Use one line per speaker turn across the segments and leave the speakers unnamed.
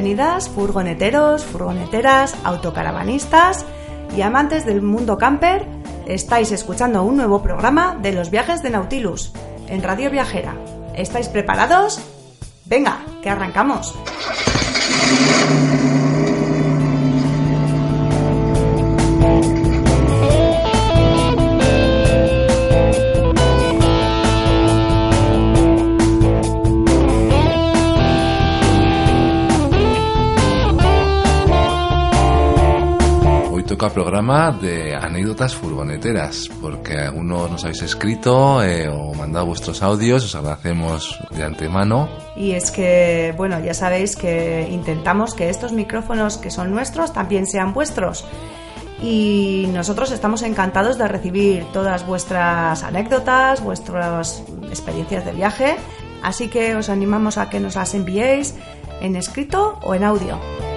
Bienvenidas, furgoneteros, furgoneteras, autocaravanistas y amantes del mundo camper. Estáis escuchando un nuevo programa de los viajes de Nautilus en Radio Viajera. ¿Estáis preparados? Venga, que arrancamos.
Toca programa de anécdotas furgoneteras, porque algunos nos habéis escrito eh, o mandado vuestros audios, os agradecemos de antemano.
Y es que, bueno, ya sabéis que intentamos que estos micrófonos que son nuestros también sean vuestros. Y nosotros estamos encantados de recibir todas vuestras anécdotas, vuestras experiencias de viaje. Así que os animamos a que nos las enviéis en escrito o en audio.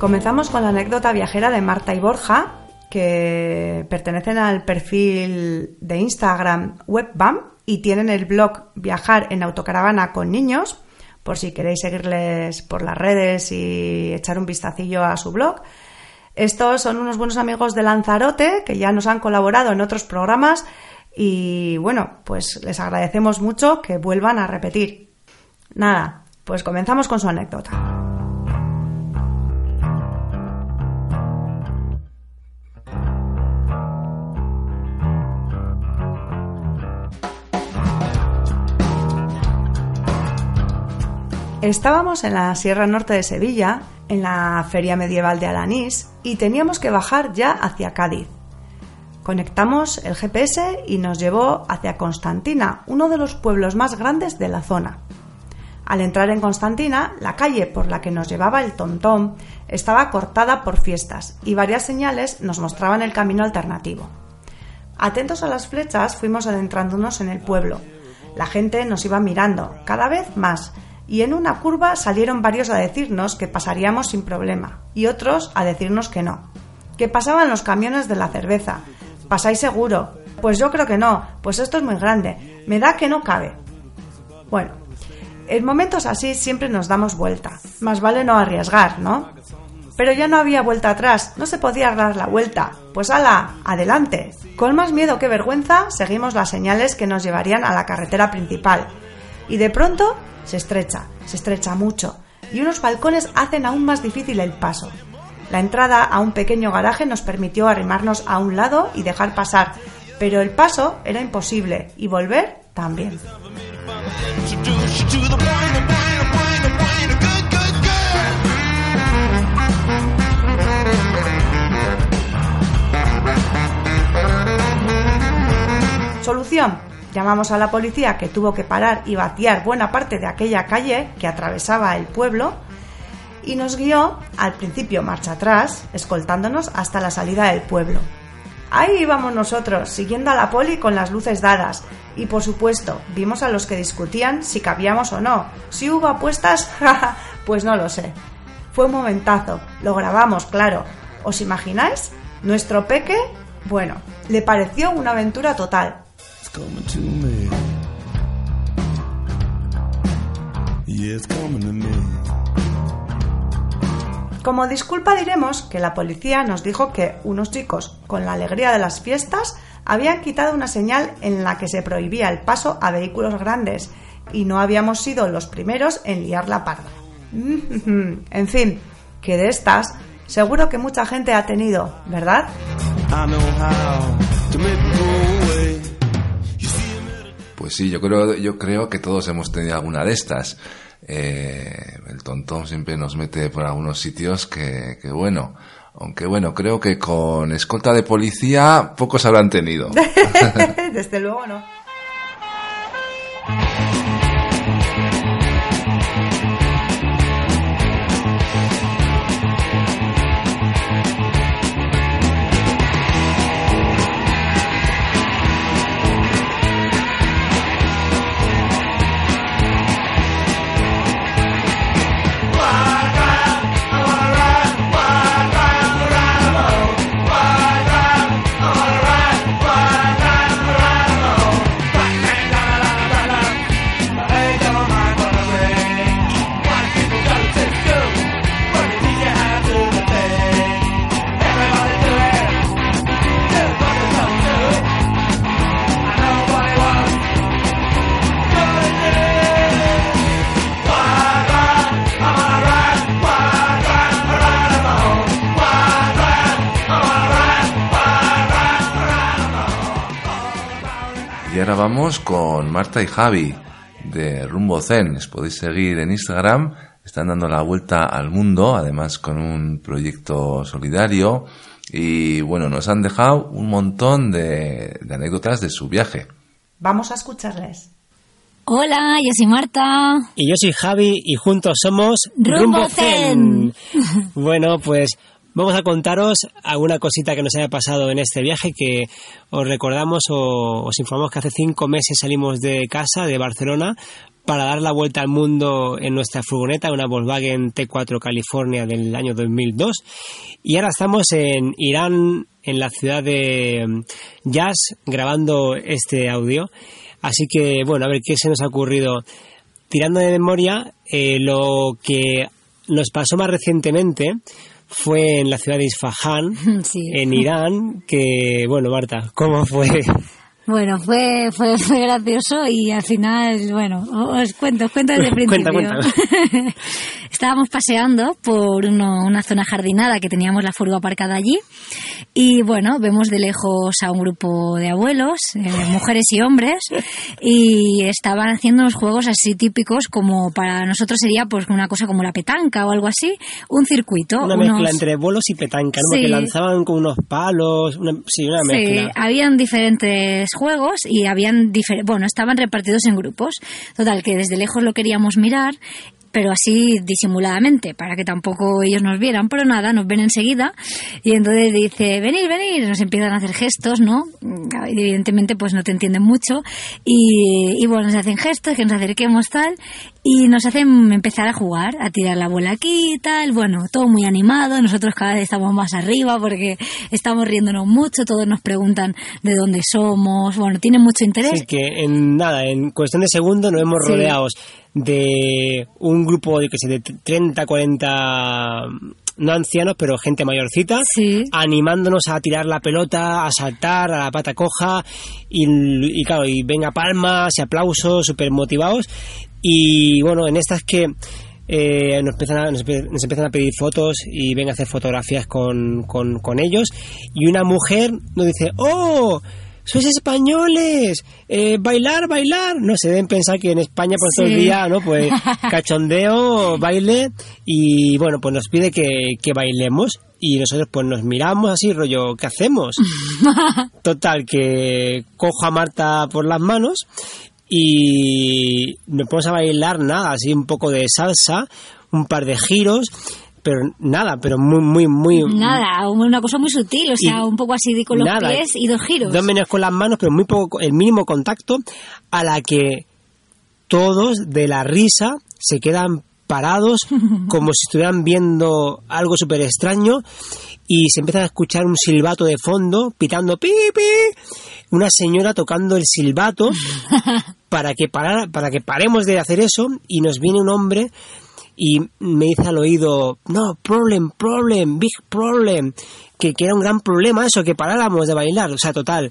Comenzamos con la anécdota viajera de Marta y Borja, que pertenecen al perfil de Instagram Webbam y tienen el blog Viajar en autocaravana con niños, por si queréis seguirles por las redes y echar un vistacillo a su blog. Estos son unos buenos amigos de Lanzarote que ya nos han colaborado en otros programas y bueno, pues les agradecemos mucho que vuelvan a repetir. Nada, pues comenzamos con su anécdota. Estábamos en la Sierra Norte de Sevilla, en la Feria Medieval de Alanís, y teníamos que bajar ya hacia Cádiz. Conectamos el GPS y nos llevó hacia Constantina, uno de los pueblos más grandes de la zona. Al entrar en Constantina, la calle por la que nos llevaba el tontón estaba cortada por fiestas y varias señales nos mostraban el camino alternativo. Atentos a las flechas fuimos adentrándonos en el pueblo. La gente nos iba mirando, cada vez más, y en una curva salieron varios a decirnos que pasaríamos sin problema y otros a decirnos que no. Que pasaban los camiones de la cerveza. ¿Pasáis seguro? Pues yo creo que no, pues esto es muy grande. Me da que no cabe. Bueno, en momentos así siempre nos damos vuelta. Más vale no arriesgar, ¿no? Pero ya no había vuelta atrás, no se podía dar la vuelta. Pues ala, adelante. Con más miedo que vergüenza, seguimos las señales que nos llevarían a la carretera principal. Y de pronto se estrecha, se estrecha mucho, y unos balcones hacen aún más difícil el paso. La entrada a un pequeño garaje nos permitió arrimarnos a un lado y dejar pasar, pero el paso era imposible y volver también. Solución. Llamamos a la policía que tuvo que parar y vaciar buena parte de aquella calle que atravesaba el pueblo y nos guió al principio marcha atrás, escoltándonos hasta la salida del pueblo. Ahí íbamos nosotros, siguiendo a la poli con las luces dadas, y por supuesto, vimos a los que discutían si cabíamos o no. Si hubo apuestas, pues no lo sé. Fue un momentazo, lo grabamos, claro. ¿Os imagináis? Nuestro peque, bueno, le pareció una aventura total.
Coming to me. Yeah, it's coming to me.
Como disculpa diremos que la policía nos dijo que unos chicos, con la alegría de las fiestas, habían quitado una señal en la que se prohibía el paso a vehículos grandes y no habíamos sido los primeros en liar la parda. En fin, que de estas seguro que mucha gente ha tenido, ¿verdad?
Pues sí, yo creo, yo creo que todos hemos tenido alguna de estas. Eh, el tontón siempre nos mete por algunos sitios que, que, bueno, aunque bueno, creo que con escolta de policía pocos habrán tenido.
Desde luego no.
Con Marta y Javi de Rumbo Zen. Les podéis seguir en Instagram. Están dando la vuelta al mundo, además con un proyecto solidario. Y bueno, nos han dejado un montón de, de anécdotas de su viaje.
Vamos a escucharles.
Hola, yo soy Marta.
Y yo soy Javi y juntos somos
Rumbo Zen.
Bueno, pues vamos a contaros alguna cosita que nos haya pasado en este viaje que os recordamos o os informamos que hace cinco meses salimos de casa, de Barcelona, para dar la vuelta al mundo en nuestra furgoneta, una Volkswagen T4 California del año 2002. Y ahora estamos en Irán, en la ciudad de Jazz, grabando este audio. Así que, bueno, a ver qué se nos ha ocurrido. Tirando de memoria, eh, lo que nos pasó más recientemente fue en la ciudad de Isfahan,
Sí.
en Irán, que, bueno, Marta, ¿cómo fue?
Bueno, fue, fue, fue gracioso y al final, bueno, os cuento, os cuento desde el principio.
Cuenta, cuenta.
Estábamos paseando por uno- una zona jardinada que teníamos la furgo aparcada allí y bueno, vemos de lejos a un grupo de abuelos, eh, mujeres y hombres y estaban haciendo unos juegos así típicos como para nosotros sería pues una cosa como la petanca o algo así, un circuito.
Una
unos-
mezcla entre bolos y petanca, ¿no?
Sí.
Que lanzaban con unos palos, una, sí, una
Sí,
mezcla.
habían diferentes juegos y habían bueno, estaban repartidos en grupos. Total, que desde lejos lo queríamos mirar, pero así disimuladamente, para que tampoco ellos nos vieran, pero nada, nos ven enseguida y entonces dice, venir, venir, nos empiezan a hacer gestos, ¿no? Evidentemente pues no te entienden mucho y, y bueno, nos hacen gestos, que nos acerquemos tal y nos hacen empezar a jugar, a tirar la bola aquí y tal, bueno, todo muy animado, nosotros cada vez estamos más arriba porque estamos riéndonos mucho, todos nos preguntan de dónde somos, bueno, tienen mucho interés.
Así que en nada, en cuestión de segundos nos hemos
Sí.
rodeados de un grupo de, que sé, de 30, 40, no ancianos, pero gente mayorcita,
Sí.
animándonos a tirar la pelota, a saltar, a la pata coja, y, y claro, y venga palmas y aplausos, súper motivados. Y bueno, en estas que eh, nos, empiezan a, nos, nos empiezan a pedir fotos y ven a hacer fotografías con, con, con ellos. Y una mujer nos dice, ¡Oh! ¡Sois españoles! Eh, ¡Bailar, bailar! No se deben pensar que en España por todo el día, ¿no? Pues cachondeo, baile y bueno, pues nos pide que, que bailemos y nosotros pues nos miramos así, rollo, ¿qué hacemos? Total, que cojo a Marta por las manos y nos ponemos a bailar nada, así un poco de salsa, un par de giros, pero nada, pero muy, muy, muy...
Nada, una cosa muy sutil, o sea, un poco así de con los
nada,
pies y dos giros.
Dos menos con las manos, pero muy poco, el mínimo contacto, a la que todos de la risa se quedan parados como si estuvieran viendo algo súper extraño y se empieza a escuchar un silbato de fondo, pitando pi, pi, una señora tocando el silbato para que, parara, para que paremos de hacer eso y nos viene un hombre y me dice al oído, no, problem, problem, big problem, que, que era un gran problema eso, que paráramos de bailar, o sea, total.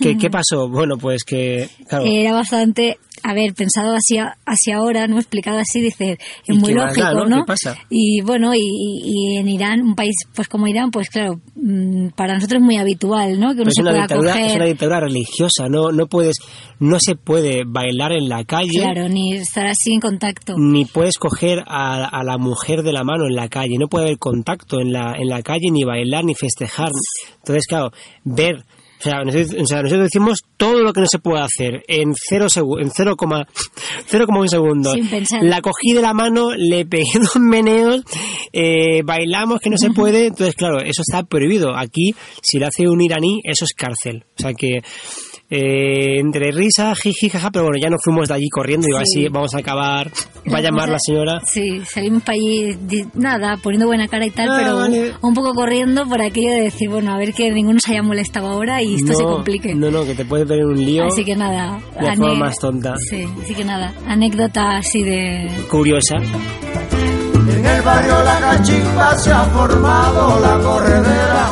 ¿Qué, ¿Qué pasó? Bueno, pues que... Claro,
Era bastante, a ver, pensado así, a- así ahora, no explicado así, dice, es
¿Y
muy lógico,
da, no?
¿no?
¿Qué pasa?
Y bueno, y, y en Irán, un país pues como Irán, pues claro, mm, para nosotros es muy habitual, ¿no? Que uno
es
se
una,
pueda
dictadura,
coger,
es una dictadura religiosa, no, no puedes, no se puede bailar en la calle,
claro, ni estar así en contacto.
ni puedes coger a, a la mujer de la mano en la calle, no puede haber contacto en la, en la calle, ni bailar, ni festejar. Entonces, claro, ver, o sea, nosotros, o sea, nosotros decimos todo lo que no se puede hacer en 0, en 0,1 segundos.
Sin pensar.
La cogí de la mano, le pegué dos meneos, eh, bailamos que no se puede, entonces, claro, eso está prohibido. Aquí, si lo hace un iraní, eso es cárcel. O sea que eh, entre risa, jiji, jaja, pero bueno, ya nos fuimos de allí corriendo y
Sí.
así vamos a acabar. Va a llamar la señora.
Sí, salimos para allí, di- nada, poniendo buena cara y tal,
Ah,
pero
vale.
un poco corriendo por aquello de decir, bueno, a ver que ninguno se haya molestado ahora y esto se complique.
No, no, que te puedes ver en un lío
Así que nada.
de la forma más tonta.
Sí, así que nada. Anécdota así de.
curiosa.
En el barrio La Cachimba se ha formado la corredera.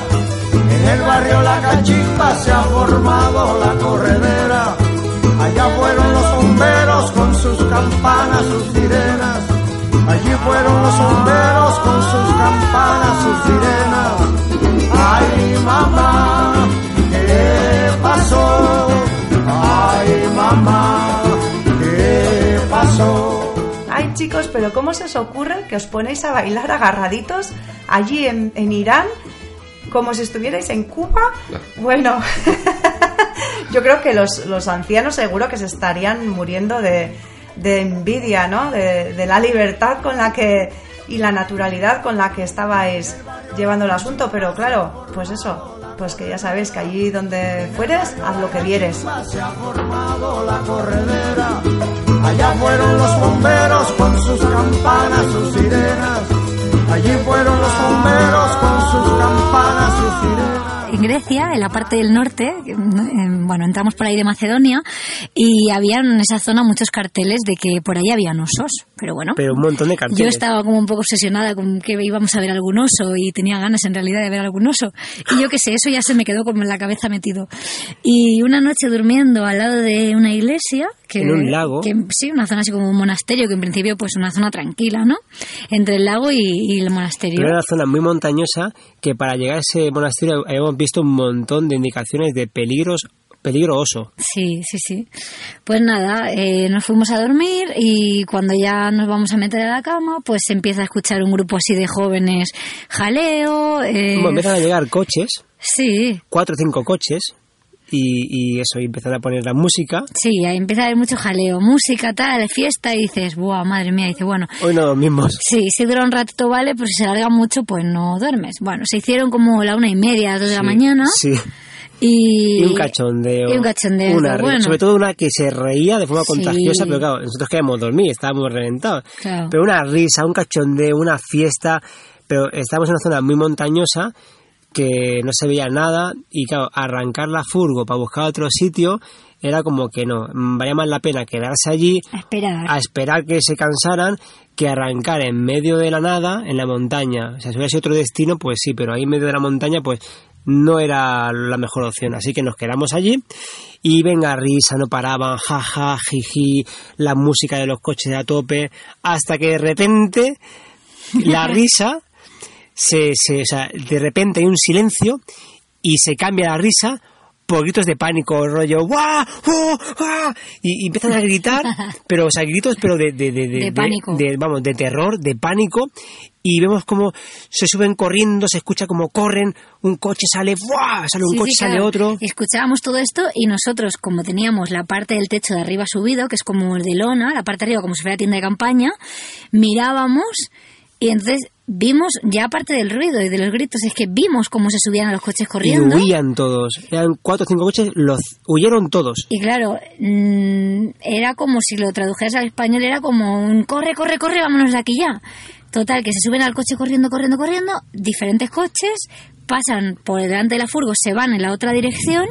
En el barrio La Cachimba se ha formado la corredera. Allá fueron los bomberos con sus campanas, sus sirenas. Allí fueron los bomberos
chicos, pero ¿cómo se os ocurre que os ponéis a bailar agarraditos allí en, en Irán como si estuvierais en Cuba? Bueno, yo creo que los, los ancianos seguro que se estarían muriendo de, de envidia, ¿no? De, de la libertad con la que y la naturalidad con la que estabais llevando el asunto, pero claro, pues eso, pues que ya sabéis que allí donde fueres, haz lo que vieres.
se ha formado la corredera. Allá fueron los bomberos con sus campanas, sus sirenas. Allí fueron los bomberos con sus campanas, sus sirenas.
En Grecia, en la parte del norte, em, bueno, entramos por ahí de Macedonia y había en esa zona muchos carteles de que por ahí habían osos, pero bueno.
Pero un montón de carteles.
Yo estaba como un poco obsesionada con que íbamos a ver algún oso y tenía ganas en realidad de ver algún oso. Y yo qué sé, eso ya se me quedó como en la cabeza metido. Y una noche durmiendo al lado de una iglesia, que,
En un lago.
que sí, una zona así como un monasterio, que en principio pues una zona tranquila, ¿no? Entre el lago y, y el monasterio.
Pero era una zona muy montañosa que para llegar a ese monasterio habíamos visto un montón de indicaciones de peligros, peligro oso.
Sí, sí, sí. Pues nada, eh, nos fuimos a dormir y cuando ya nos vamos a meter a la cama, pues se empieza a escuchar un grupo así de jóvenes jaleo. Eh,
Bueno, empiezan a llegar coches,
sí,
cuatro o cinco coches, y, y eso, y empiezan a poner la música.
sí, ahí empieza a haber mucho jaleo, música, tal, fiesta y dices, ¡buah, madre mía! Y dice, bueno,
Hoy no dormimos.
sí, si dura un ratito vale, pero si se alarga mucho, pues no duermes. Bueno, se hicieron como la una y media, dos de la mañana
Sí.
y...
Y un cachondeo.
Y un cachondeo,
Una
bueno.
Sobre todo una que se reía de forma
Sí.
contagiosa, pero claro, nosotros queríamos dormir, estábamos reventados.
Claro.
Pero una risa, un cachondeo, una fiesta, pero estábamos en una zona muy montañosa que no se veía nada y claro, arrancar la furgo para buscar otro sitio era como que no, valía más la pena quedarse allí
A esperar.
a esperar que se cansaran que arrancar en medio de la nada en la montaña. O sea, si hubiera sido otro destino, pues sí, pero ahí en medio de la montaña, pues no era la mejor opción. Así que nos quedamos allí y venga, risa, no paraban, jaja, jiji, la música de los coches a tope, hasta que de repente la risa se, se, o sea, de repente hay un silencio y se cambia la risa por gritos de pánico, rollo ¡guau! ¡oh! ¡ah! Y, y empiezan a gritar, pero o sea, gritos pero de, de, de,
De pánico.
de- vamos, de terror, de pánico, y vemos como se suben corriendo, se escucha como corren, un coche sale, ¡buah! sale un
Sí,
coche,
sí,
sale otro.
Escuchábamos todo esto y nosotros, como teníamos la parte del techo de arriba subido, que es como el de lona, la parte de arriba como si fuera tienda de campaña, mirábamos y entonces vimos, ya aparte del ruido y de los gritos, es que vimos cómo se subían a los coches
Y
corriendo.
huían todos. Eran cuatro o cinco coches, los huyeron todos.
Y claro, mm, era como si lo tradujeras al español, era como un corre, corre, corre, vámonos de aquí ya. Total, que se suben al coche corriendo, corriendo, corriendo, diferentes coches, pasan por delante de la furgo, se van en la otra dirección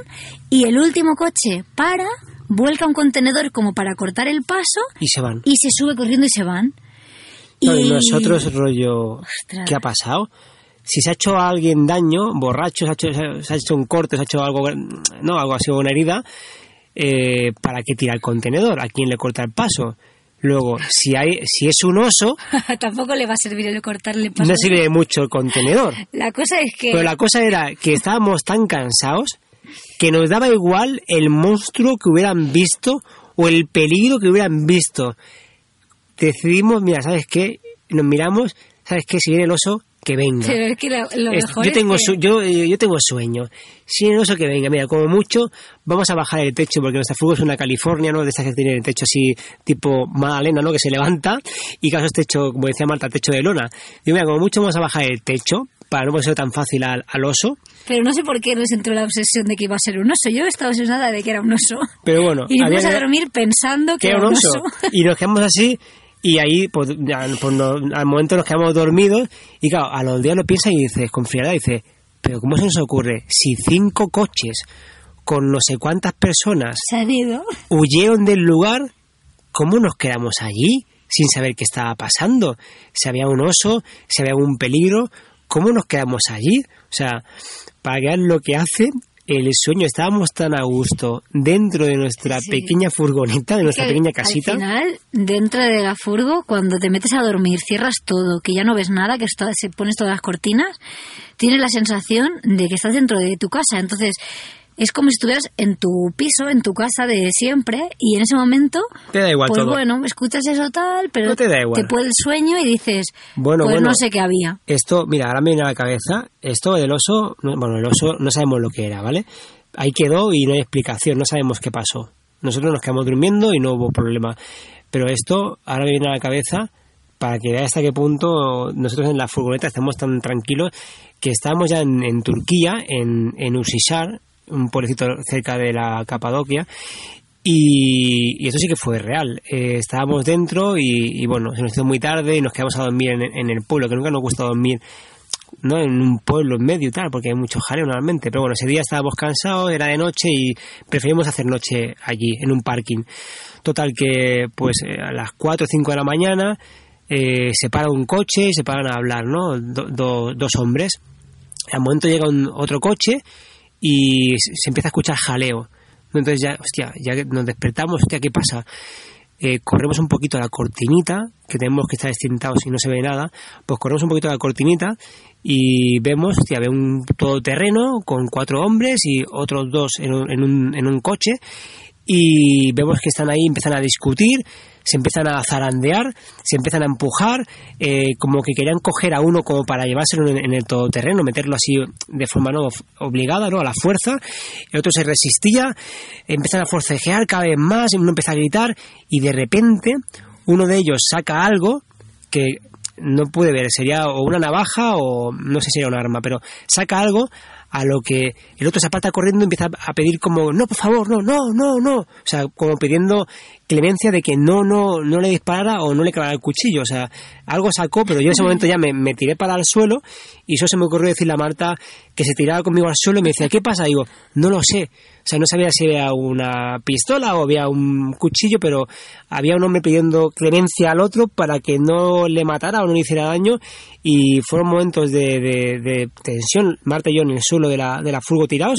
y el último coche para, vuelca un contenedor como para cortar el paso
Y se van.
y se sube corriendo y se van.
Y nosotros, rollo,
Ostras.
¿qué ha pasado? Si se ha hecho a alguien daño, borracho, se ha hecho, se ha hecho un corte, se ha hecho algo, no, algo así, una herida, eh, ¿para qué tira el contenedor? ¿A quién le corta el paso? Luego, si hay, si es un oso,
Tampoco le va a servir el cortarle paso.
no sirve mucho el contenedor.
La cosa es que...
Pero la cosa era que estábamos tan cansados que nos daba igual el monstruo que hubieran visto o el peligro que hubieran visto. Decidimos, mira, ¿sabes qué? Nos miramos, ¿sabes qué? Si viene el oso, que venga.
Pero es que lo, lo
Es-
mejor
yo
es
tengo
que-
yo, yo tengo sueño. Si viene el oso que venga, mira, como mucho vamos a bajar el techo porque nuestra fuga es una California, ¿no? De esas que tiene el techo así tipo Magdalena, ¿no? Que se levanta y caso es techo, como decía Marta, techo de lona. Digo, mira, como mucho vamos a bajar el techo para no poner tan fácil al, al oso.
Pero no sé por qué nos entró la obsesión de que iba a ser un oso. Yo estaba obsesionada de que era un oso.
Pero bueno,
Y nos a dormir pensando que
que era un oso. Y nos quedamos así y ahí pues, pues, al momento nos quedamos dormidos y claro, a los días lo piensas y dices, con frialdad, dices, pero ¿cómo se nos ocurre? Si cinco coches con no sé cuántas personas
Se han ido.
huyeron del lugar, ¿cómo nos quedamos allí sin saber qué estaba pasando? Si había un oso, si había un peligro, ¿cómo nos quedamos allí? O sea, para que vean lo que hace el sueño, estábamos tan a gusto dentro de nuestra
Sí.
pequeña furgoneta, de nuestra
Que
pequeña casita.
Al final, dentro de la furgo, cuando te metes a dormir, cierras todo, que ya no ves nada, que está- se pones todas las cortinas, tienes la sensación de que estás dentro de tu casa. Entonces, es como si estuvieras en tu piso, en tu casa de siempre, y en ese momento,
Te da igual
pues
todo.
bueno, escuchas eso tal, pero
No te da igual.
puede el sueño y dices,
Bueno,
pues
bueno.
no sé qué había.
Esto, mira, ahora me viene a la cabeza, esto del oso, no- bueno, el oso no sabemos lo que era, ¿vale? Ahí quedó y no hay explicación, no sabemos qué pasó. Nosotros nos quedamos durmiendo y no hubo problema. Pero esto ahora me viene a la cabeza para que veas hasta qué punto nosotros en la furgoneta estamos tan tranquilos que estábamos ya en, en Turquía, en, en Usishar, un pueblecito cerca de la Capadocia, y, y esto sí que fue real. Eh, estábamos dentro y, y, bueno, se nos hizo muy tarde y nos quedamos a dormir en, en el pueblo, que nunca nos gusta dormir no en un pueblo en medio y tal, porque hay mucho jaleo normalmente. Pero bueno, ese día estábamos cansados, era de noche y preferimos hacer noche allí, en un parking. Total que pues eh, a las 4 o 5 de la mañana eh, se para un coche y se paran a hablar, ¿no? Do- dos hombres. Al momento llega un, otro coche y se empieza a escuchar jaleo. Entonces ya, hostia, ya nos despertamos, hostia, ¿qué pasa? Eh, corremos un poquito la cortinita, que tenemos que estar extintados y no se ve nada, pues corremos un poquito la cortinita y vemos, hostia, ve un todoterreno con cuatro hombres y otros dos en un, en un, en un coche y vemos que están ahí, empiezan a discutir, se empiezan a zarandear, se empiezan a empujar, eh, como que querían coger a uno como para llevárselo en, el todoterreno, meterlo así de forma no obligada, ¿no? A la fuerza. El otro se resistía, empiezan a forcejear cada vez más, uno empieza a gritar y de repente uno de ellos saca algo que no pude ver, sería o una navaja o no sé si era un arma, pero saca algo a lo que el otro se aparta corriendo y empieza a pedir como, no, por favor, no, no, no, no. O sea, como pidiendo clemencia de que no, no, no le disparara o no le clavara el cuchillo. O sea, algo sacó, pero yo en ese momento ya me, me tiré para el suelo y eso se me ocurrió decirle a Marta que se tiraba conmigo al suelo y me decía, ¿qué pasa? Y digo, no lo sé. O sea, no sabía si había una pistola o había un cuchillo, pero había un hombre pidiendo clemencia al otro para que no le matara o no le hiciera daño y fueron momentos de, de- de tensión, Marta y yo en el suelo de la, de la furgo tirados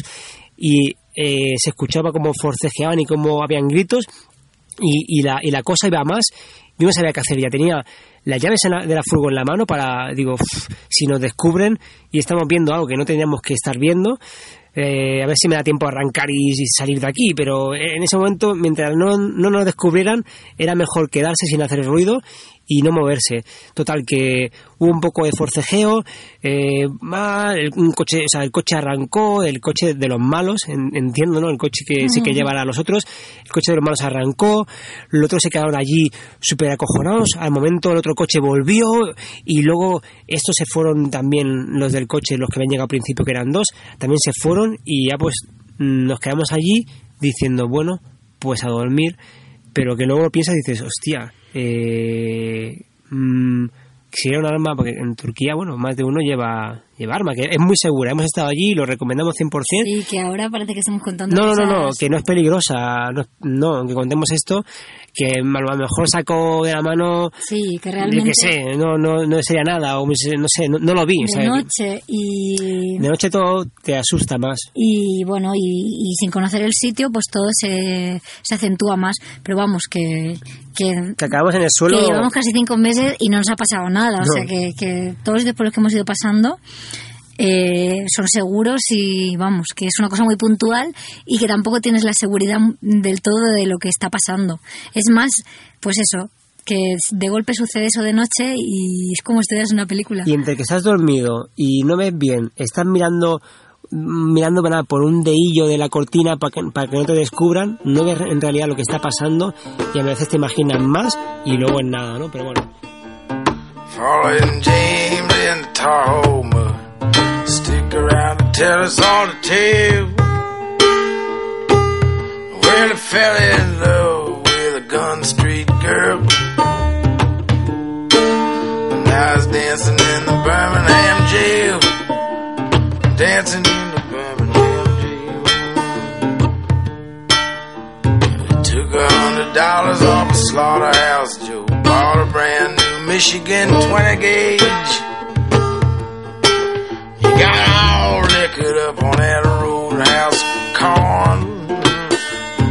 y eh, se escuchaba como forcejeaban y como habían gritos y, y la, y la cosa iba más. Yo no sabía qué hacer, ya tenía las llaves de la furgo en la mano para, digo, "Uf, si nos descubren y estamos viendo algo que no tendríamos que estar viendo, eh, a ver si me da tiempo a arrancar y, y salir de aquí, pero en ese momento, mientras no, no nos descubrieran, era mejor quedarse sin hacer ruido y no moverse. Total, que hubo un poco de forcejeo, eh, el, un coche, o sea, el coche arrancó, el coche de los malos, en- entiendo, ¿no? El coche que sí que llevará a los otros, el coche de los malos arrancó, los otros se quedaron allí súper acojonados, al momento el otro coche volvió y luego estos se fueron también, los del coche, los que habían llegado al principio, que eran dos, también se fueron y ya pues nos quedamos allí diciendo, bueno, pues a dormir, pero que luego piensas y dices, hostia, eh, mm, si era un arma, porque en Turquía, bueno, más de uno lleva, lleva arma, que es muy segura. Hemos estado allí y lo recomendamos 100%.
Y que ahora parece que estamos contando
No, no, no, no,
cosas-
que no es peligrosa. No, no, aunque contemos esto, que a lo mejor sacó de la mano,
Sí, que realmente
qué sé, no, no, no sería nada, o no sé, no, no lo vi. o
de noche y...
de noche todo te asusta más.
y bueno y, y sin conocer el sitio pues todo se, se acentúa más pero vamos que que,
Que acabamos en el suelo.
que llevamos casi cinco meses y no nos ha pasado nada o
No.
sea que, que todos los días por los que hemos ido pasando eh, son seguros y vamos que es una cosa muy puntual y que tampoco tienes la seguridad del todo de lo que está pasando es más pues eso que de golpe sucede eso de noche y es como en una película
Y entre que estás dormido y no ves bien, estás mirando mirando para- por un dehillo de la cortina para que, para que no te descubran, no ves en realidad lo que está pasando y a veces te imaginas más y luego en nada, ¿no? Pero bueno.
Tell us all the tale. Well, he fell in love with a Gun Street girl. And now he's dancing in the Birmingham jail. Dancing in the Birmingham jail. He took a hundred dollars off a slaughterhouse Joe. Bought a brand new Michigan 20 gauge. On that roadhouse corn.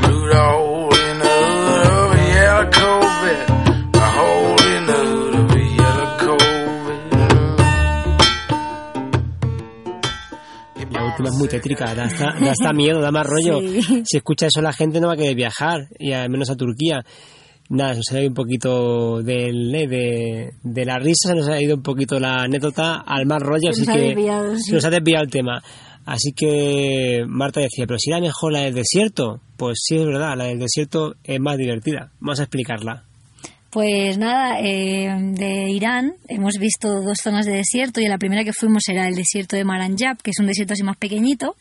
Blew the hole in the hood of a yellow Corvette. A hole in the hood of a yellow Corvette.
La última es muy tétrica, da hasta, da hasta miedo, da más rollo.
Sí.
Si escucha eso la gente no va a querer viajar, y al menos a Turquía. Nada, se nos ha ido un poquito del, eh, de, de la risa, se nos ha ido un poquito la anécdota al más rollo,
Se
así que
desviado, sí.
se nos ha desviado el tema. Así que Marta decía, pero si era mejor la del desierto, pues sí es verdad, la del desierto es más divertida. Vamos a explicarla.
Pues nada, eh, de Irán hemos visto dos zonas de desierto y la primera que fuimos era el desierto de Maranjab, que es un desierto así más pequeñito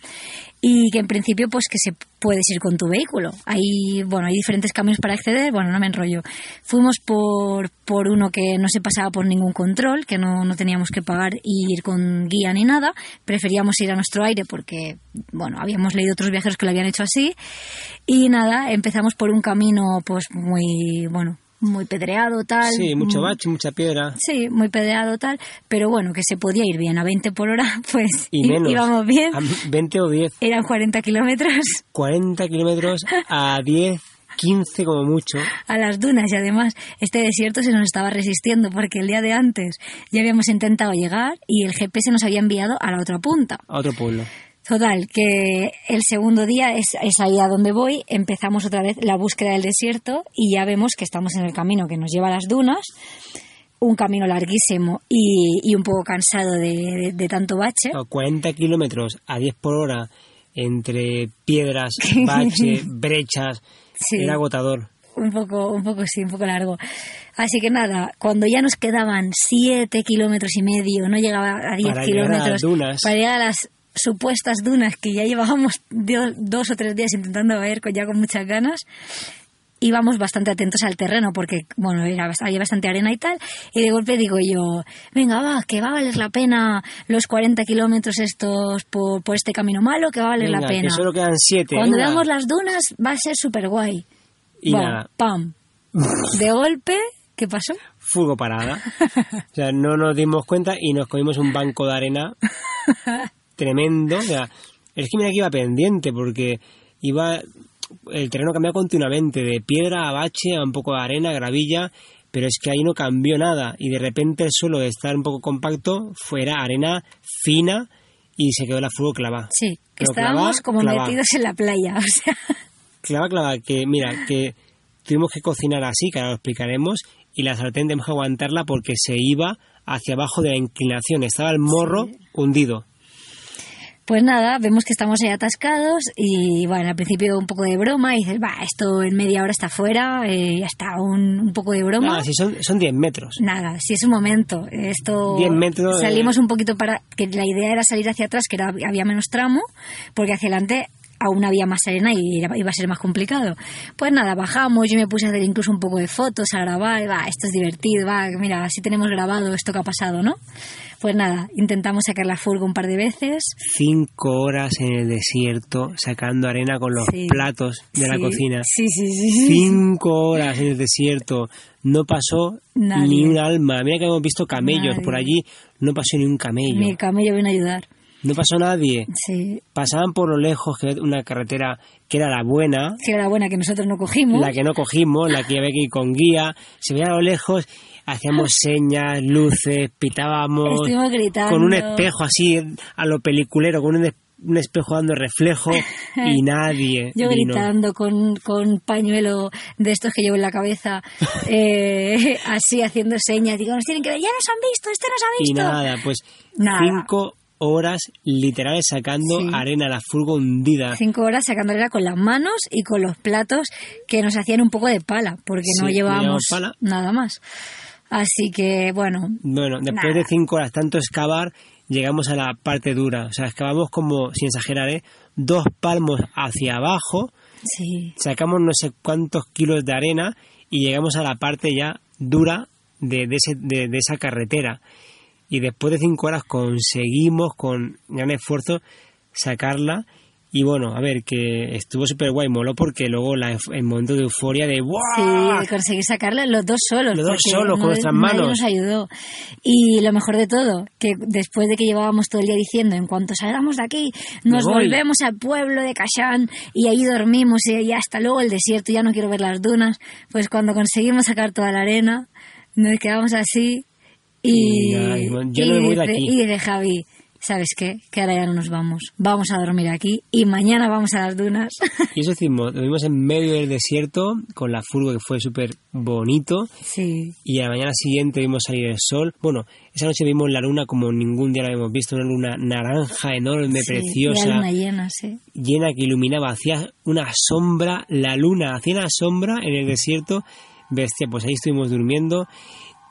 y que en principio pues que se puedes ir con tu vehículo. Hay, bueno, hay diferentes caminos para acceder, bueno, no me enrollo. Fuimos por, por uno que no se pasaba por ningún control, que no, no teníamos que pagar y ir con guía ni nada. Preferíamos ir a nuestro aire porque, bueno, habíamos leído otros viajeros que lo habían hecho así. Y nada, empezamos por un camino pues muy, bueno, muy pedreado, tal.
Sí, mucho
Mm,
bache, mucha piedra.
Sí, muy pedreado, tal. Pero bueno, que se podía ir bien. A 20 por hora, pues
Y menos.
íbamos bien.
A 20 o 10.
Eran 40 kilómetros
40 kilómetros a 10, 15 como mucho.
a las dunas y además este desierto se nos estaba resistiendo porque el día de antes ya habíamos intentado llegar y el GPS nos había enviado a la otra punta.
A otro pueblo.
Total, que el segundo día es, es ahí a donde voy, empezamos otra vez la búsqueda del desierto y ya vemos que estamos en el camino que nos lleva a las dunas, un camino larguísimo y, y un poco cansado de, de- de tanto bache.
A 40 kilómetros a 10 por hora entre piedras, bache, brechas.
Sí.
Era agotador.
Un poco, un poco sí, un poco largo. Así que nada, cuando ya nos quedaban siete kilómetros y medio, no llegaba a 10
Para llegar a las
kilómetros,
dunas.
para llegar a las supuestas dunas que ya llevábamos dos o tres días intentando ver con, ya con muchas ganas, íbamos bastante atentos al terreno porque, bueno, era, había bastante arena y tal, y de golpe digo yo, venga, va, que va a valer la pena los 40 kilómetros estos por, por este camino malo, que va a valer
Venga,
la
que
pena.
solo quedan 7.
Cuando veamos las dunas va a ser súper guay.
Y nada.
Pam. De golpe, ¿qué pasó?
Fuego parada. O sea, no nos dimos cuenta y nos comimos un banco de arena tremendo. O sea, es que mira que iba pendiente porque iba el terreno cambiaba continuamente de piedra a bache a un poco de arena, gravilla, pero es que ahí no cambió nada y de repente el suelo de estar un poco compacto fuera arena fina y se quedó la fuego clava.
Sí,
Pero
estábamos
clava,
como
clava.
metidos en la playa, o sea,
Clava, clava, que mira, que tuvimos que cocinar así, que ahora lo explicaremos, y la sartén tenemos que aguantarla porque se iba hacia abajo de la inclinación, estaba el morro hundido.
Pues nada, vemos que estamos ahí atascados y bueno, al principio un poco de broma y dices, va, esto en media hora está fuera, eh, ya está, un, un poco de broma.
Ah, si son, son 10 metros.
Nada, si es un momento, esto
10 metros,
salimos
eh.
un poquito para que la idea era salir hacia atrás, que era, había menos tramo, porque hacia adelante aún había más arena y iba a ser más complicado. Pues nada, bajamos, yo me puse a hacer incluso un poco de fotos, a grabar, va, esto es divertido, va, mira, así tenemos grabado esto que ha pasado, ¿no? Pues nada, intentamos sacar la furgo un par de veces.
Cinco horas en el desierto sacando arena con los
Sí.
platos de la
Sí,
cocina.
Sí, sí, sí.
Cinco horas en el desierto. No pasó
Nadie.
ni un alma. Mira que hemos visto camellos
Nadie.
por allí. No pasó ni un camello.
Mi camello viene a ayudar.
No pasó nadie.
Sí,
Pasaban por lo lejos que una carretera que era la buena,
que era buena que nosotros no cogimos.
la que no cogimos, la que había que ir con guía. Se veía a lo lejos, hacíamos señas, luces, pitábamos.
Estuvimos gritando.
Con un espejo así, a lo peliculero, con un, es- un espejo dando reflejo y nadie
Yo
vino.
gritando con, con pañuelo de estos que llevo en la cabeza, eh, así haciendo señas. Digo, nos tienen que ver, ya nos han visto, este nos ha
Y
visto.
nada, pues
Nada.
cinco horas literales sacando
Sí.
arena a la furgo hundida.
Cinco horas sacándola con las manos y con los platos que nos hacían un poco de pala, porque
Sí,
no llevábamos nada más. Así que, bueno,
Bueno, después
Nada.
de cinco horas tanto excavar, llegamos a la parte dura. O sea, excavamos como, sin exagerar, ¿eh? dos palmos hacia abajo,
sí,
sacamos no sé cuántos kilos de arena y llegamos a la parte ya dura de, de ese- de- de esa carretera. Y después de cinco horas conseguimos con gran esfuerzo sacarla. Y bueno, a ver, que estuvo súper guay, moló porque luego la, el momento de euforia de ¡guau!
Sí, conseguir sacarla los dos solos.
Los dos solos, con nuestras manos.
nos ayudó. Y lo mejor de todo, que después de que llevábamos todo el día diciendo, en cuanto salgamos de aquí, nos
Me voy.
volvemos al pueblo de Cachán y ahí dormimos y, y hasta luego el desierto, ya no quiero ver las dunas. Pues cuando conseguimos sacar toda la arena, nos quedamos así y,
Y yo no me voy de aquí.
y dice Javi, ¿sabes qué? Que ahora ya no nos vamos. Vamos a dormir aquí y mañana vamos a las dunas.
Y eso hicimos, dormimos en medio del desierto con la furgo que fue súper bonito.
sí.
Y a la mañana siguiente vimos salir el sol. Bueno, esa noche vimos la luna como ningún día la habíamos visto, una luna naranja enorme,
Sí,
preciosa,
la luna llena, sí.
llena que iluminaba, hacía una sombra, la luna hacía una sombra en el desierto. Bestia, pues ahí estuvimos durmiendo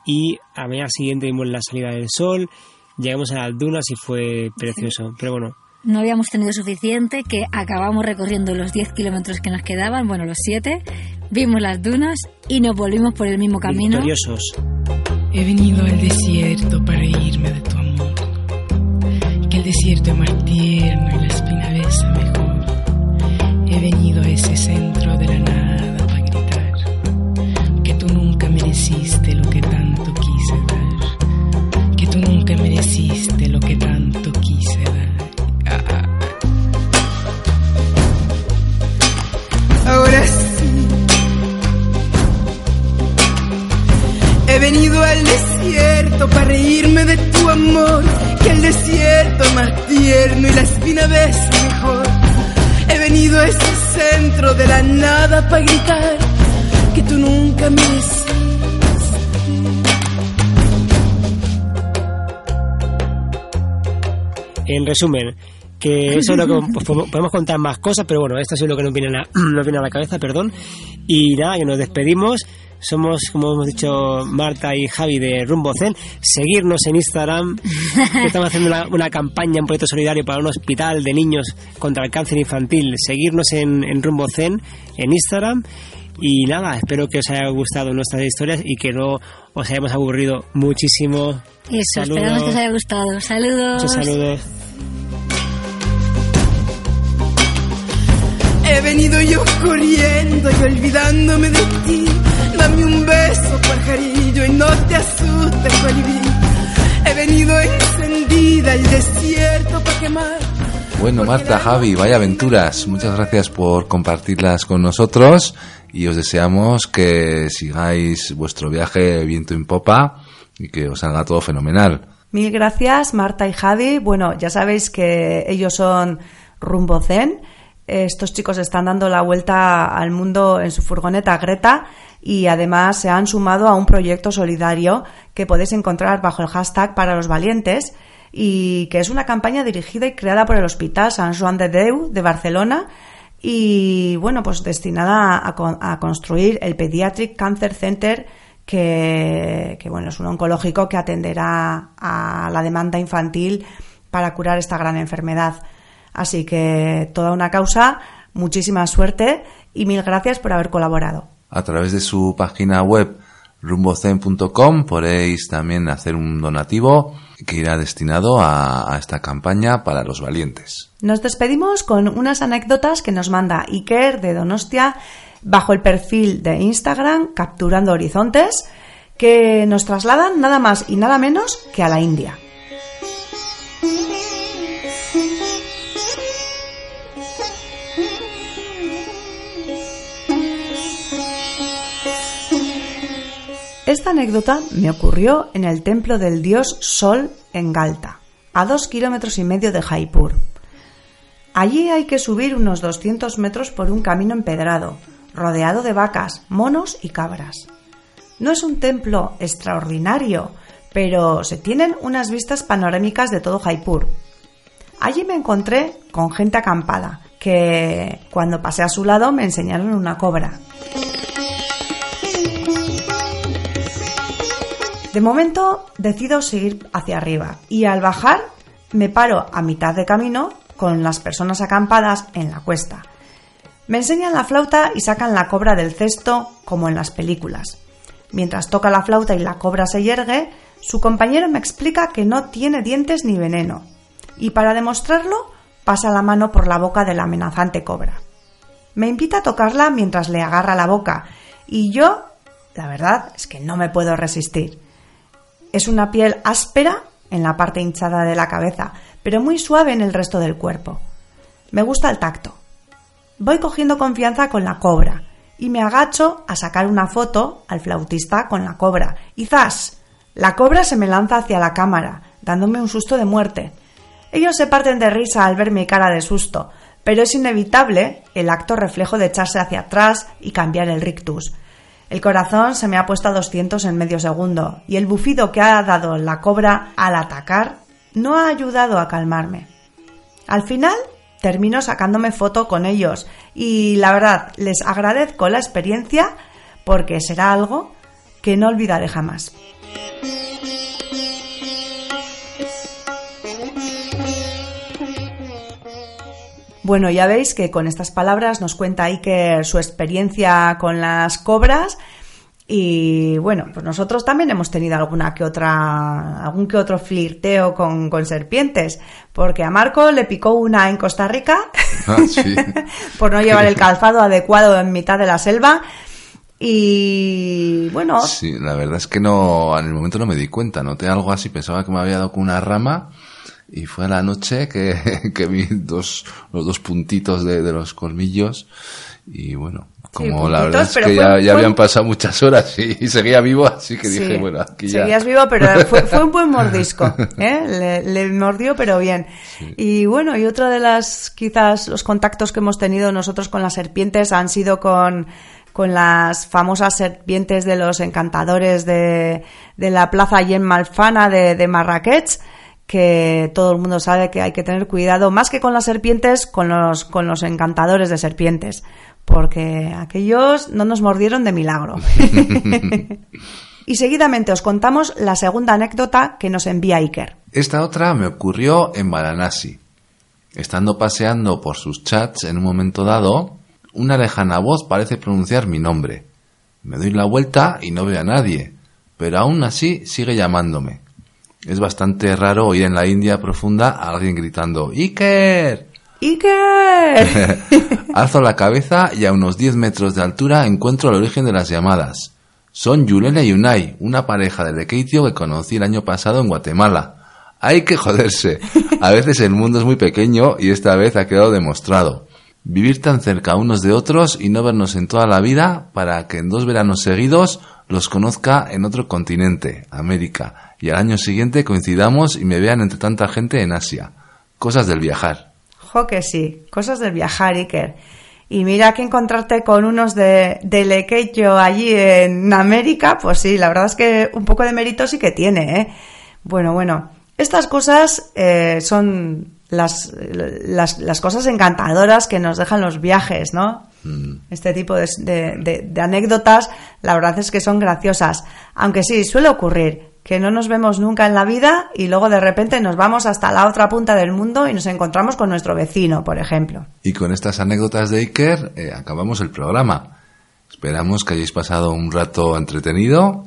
y a la mañana siguiente vimos la salida del sol, llegamos a las dunas y fue precioso. Pero bueno,
no habíamos tenido suficiente, que acabamos recorriendo los 10 kilómetros que nos quedaban, bueno, los 7, vimos las dunas y nos volvimos por el mismo camino.
victoriosos.
He venido al desierto para irme de tu amor. Que el desierto es más tierno y la espina besa mejor. He venido a ese centro de la
más tierno y la espina ves mejor. He venido a ese centro de la nada para gritar que tú nunca me
En resumen, que eso es lo que pues, podemos contar más cosas, pero bueno, esto es lo que nos viene, a la, nos viene a la cabeza, perdón. Y nada, que nos despedimos. Somos, como hemos dicho, Marta y Javi de Rumbo Zen. Seguirnos en Instagram, que estamos haciendo una, una campaña, un proyecto solidario para un hospital de niños contra el cáncer infantil. Seguirnos en, en Rumbo Zen, en Instagram. Y nada, espero que os haya gustado nuestras historias y que no os hayamos aburrido muchísimo.
Eso, esperamos que os haya gustado. Saludos.
Muchos saludos.
He venido yo corriendo y olvidándome de ti. Dame un beso, pajarillo, y no te asustes, colibrí. He venido encendida al desierto para quemar.
Bueno, Marta, Javi, vaya aventuras. Muchas gracias por compartirlas con nosotros y os deseamos que sigáis vuestro viaje viento en popa y que os salga todo fenomenal.
Mil gracias, Marta y Javi. Bueno, ya sabéis que ellos son Rumbo Zen. Estos chicos están dando la vuelta al mundo en su furgoneta Greta y además se han sumado a un proyecto solidario que podéis encontrar bajo el hashtag para los valientes y que es una campaña dirigida y creada por el Hospital San Joan de Déu de Barcelona y bueno, pues destinada a construir el Pediatric Cancer Center que, que, bueno, es un oncológico que atenderá a la demanda infantil para curar esta gran enfermedad. Así que toda una causa, muchísima suerte y mil gracias por haber colaborado.
A través de su página web rumbocen.com podéis también hacer un donativo que irá destinado a, a esta campaña para los valientes.
Nos despedimos con unas anécdotas que nos manda Iker de Donostia bajo el perfil de Instagram Capturando Horizontes que nos trasladan nada más y nada menos que a la India. Esta anécdota me ocurrió en el templo del dios Sol en Galta, a dos kilómetros y medio de Jaipur. Allí hay que subir unos 200 metros por un camino empedrado, rodeado de vacas, monos y cabras. No es un templo extraordinario, pero se tienen unas vistas panorámicas de todo Jaipur. Allí me encontré con gente acampada, que cuando pasé a su lado me enseñaron una cobra. De momento decido seguir hacia arriba y al bajar me paro a mitad de camino con las personas acampadas en la cuesta. Me enseñan la flauta y sacan la cobra del cesto como en las películas. Mientras toca la flauta y la cobra se yergue, su compañero me explica que no tiene dientes ni veneno, y para demostrarlo pasa la mano por la boca de la amenazante cobra. Me invita a tocarla mientras le agarra la boca, y yo, la verdad es que no me puedo resistir. Es una piel áspera en la parte hinchada de la cabeza, pero muy suave en el resto del cuerpo. Me gusta el tacto. Voy cogiendo confianza con la cobra y me agacho a sacar una foto al flautista con la cobra. Y ¡zas! La cobra se me lanza hacia la cámara, dándome un susto de muerte. Ellos se parten de risa al ver mi cara de susto, pero es inevitable el acto reflejo de echarse hacia atrás y cambiar el rictus. El corazón se me ha puesto a 200 en medio segundo y el bufido que ha dado la cobra al atacar no ha ayudado a calmarme. Al final termino sacándome foto con ellos y la verdad les agradezco la experiencia porque será algo que no olvidaré jamás. Bueno, ya veis que con estas palabras nos cuenta Iker su experiencia con las cobras. Y bueno, pues nosotros también hemos tenido alguna que otra, algún que otro flirteo con, con serpientes, porque a Marco le picó una en Costa Rica
Ah, sí.
por no llevar el calzado adecuado en mitad de la selva. Y bueno,
Sí, la verdad es que no, en el momento no me di cuenta, noté algo así, pensaba que me había dado con una rama y fue a la noche que, que vi dos, los dos puntitos de, de los colmillos y bueno, como la verdad es que ya, habían pasado muchas horas y, y seguía vivo, así que dije,
Sí,
bueno, aquí ya...
Seguías vivo, pero fue, fue un buen mordisco. ¿eh? Le, le mordió, pero bien. Y bueno, y otra de las, quizás, los contactos que hemos tenido nosotros con las serpientes han sido con, con las famosas serpientes de los encantadores de, de la plaza Yen Malfana de, de Marrakech que todo el mundo sabe que hay que tener cuidado, más que con las serpientes, con los, con los encantadores de serpientes, porque aquellos no nos mordieron de milagro. y seguidamente os contamos la segunda anécdota que nos envía Iker.
Esta otra me ocurrió en Varanasi. Estando paseando por sus chats en un momento dado, una lejana voz parece pronunciar mi nombre. Me doy la vuelta y no veo a nadie, pero aún así sigue llamándome. Es bastante raro oír en la India profunda a alguien gritando ¡Iker!
¡Iker!
Alzo la cabeza y a unos 10 metros de altura encuentro el origen de las llamadas. Son Yulena y Unai, una pareja de Lekeitio que conocí el año pasado en Guatemala. Hay que joderse. A veces el mundo es muy pequeño y esta vez ha quedado demostrado. Vivir tan cerca unos de otros y no vernos en toda la vida para que en dos veranos seguidos los conozca en otro continente, América, y al año siguiente coincidamos y me vean entre tanta gente en Asia. Cosas del viajar.
Jo que sí, cosas del viajar, Iker. Y mira que encontrarte con unos de, de Lequecho allí en América, pues sí, la verdad es que un poco de mérito sí que tiene, ¿eh? Bueno, bueno, estas cosas eh, son las, las, las cosas encantadoras que nos dejan los viajes, ¿no? Este tipo de, de- de- de anécdotas, la verdad es que son graciosas. Aunque sí, suele ocurrir que no nos vemos nunca en la vida y luego de repente nos vamos hasta la otra punta del mundo y nos encontramos con nuestro vecino, por ejemplo.
Y con estas anécdotas de Iker eh, acabamos el programa. Esperamos que hayáis pasado un rato entretenido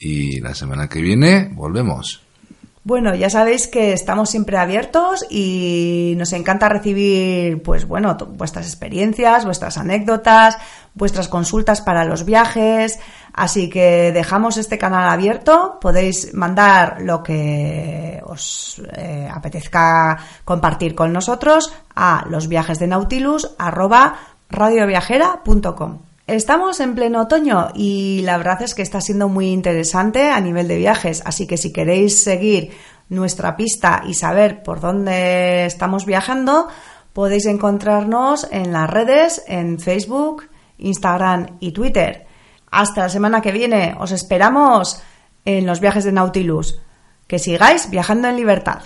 y la semana que viene volvemos.
Bueno, ya sabéis que estamos siempre abiertos y nos encanta recibir, pues bueno, vuestras experiencias, vuestras anécdotas, vuestras consultas para los viajes. Así que dejamos este canal abierto. Podéis mandar lo que os eh, apetezca compartir con nosotros a los Estamos en pleno otoño y la verdad es que está siendo muy interesante a nivel de viajes, así que si queréis seguir nuestra pista y saber por dónde estamos viajando, podéis encontrarnos en las redes, en Facebook, Instagram y Twitter. Hasta la semana que viene, os esperamos en los viajes de Nautilus. Que sigáis viajando en libertad.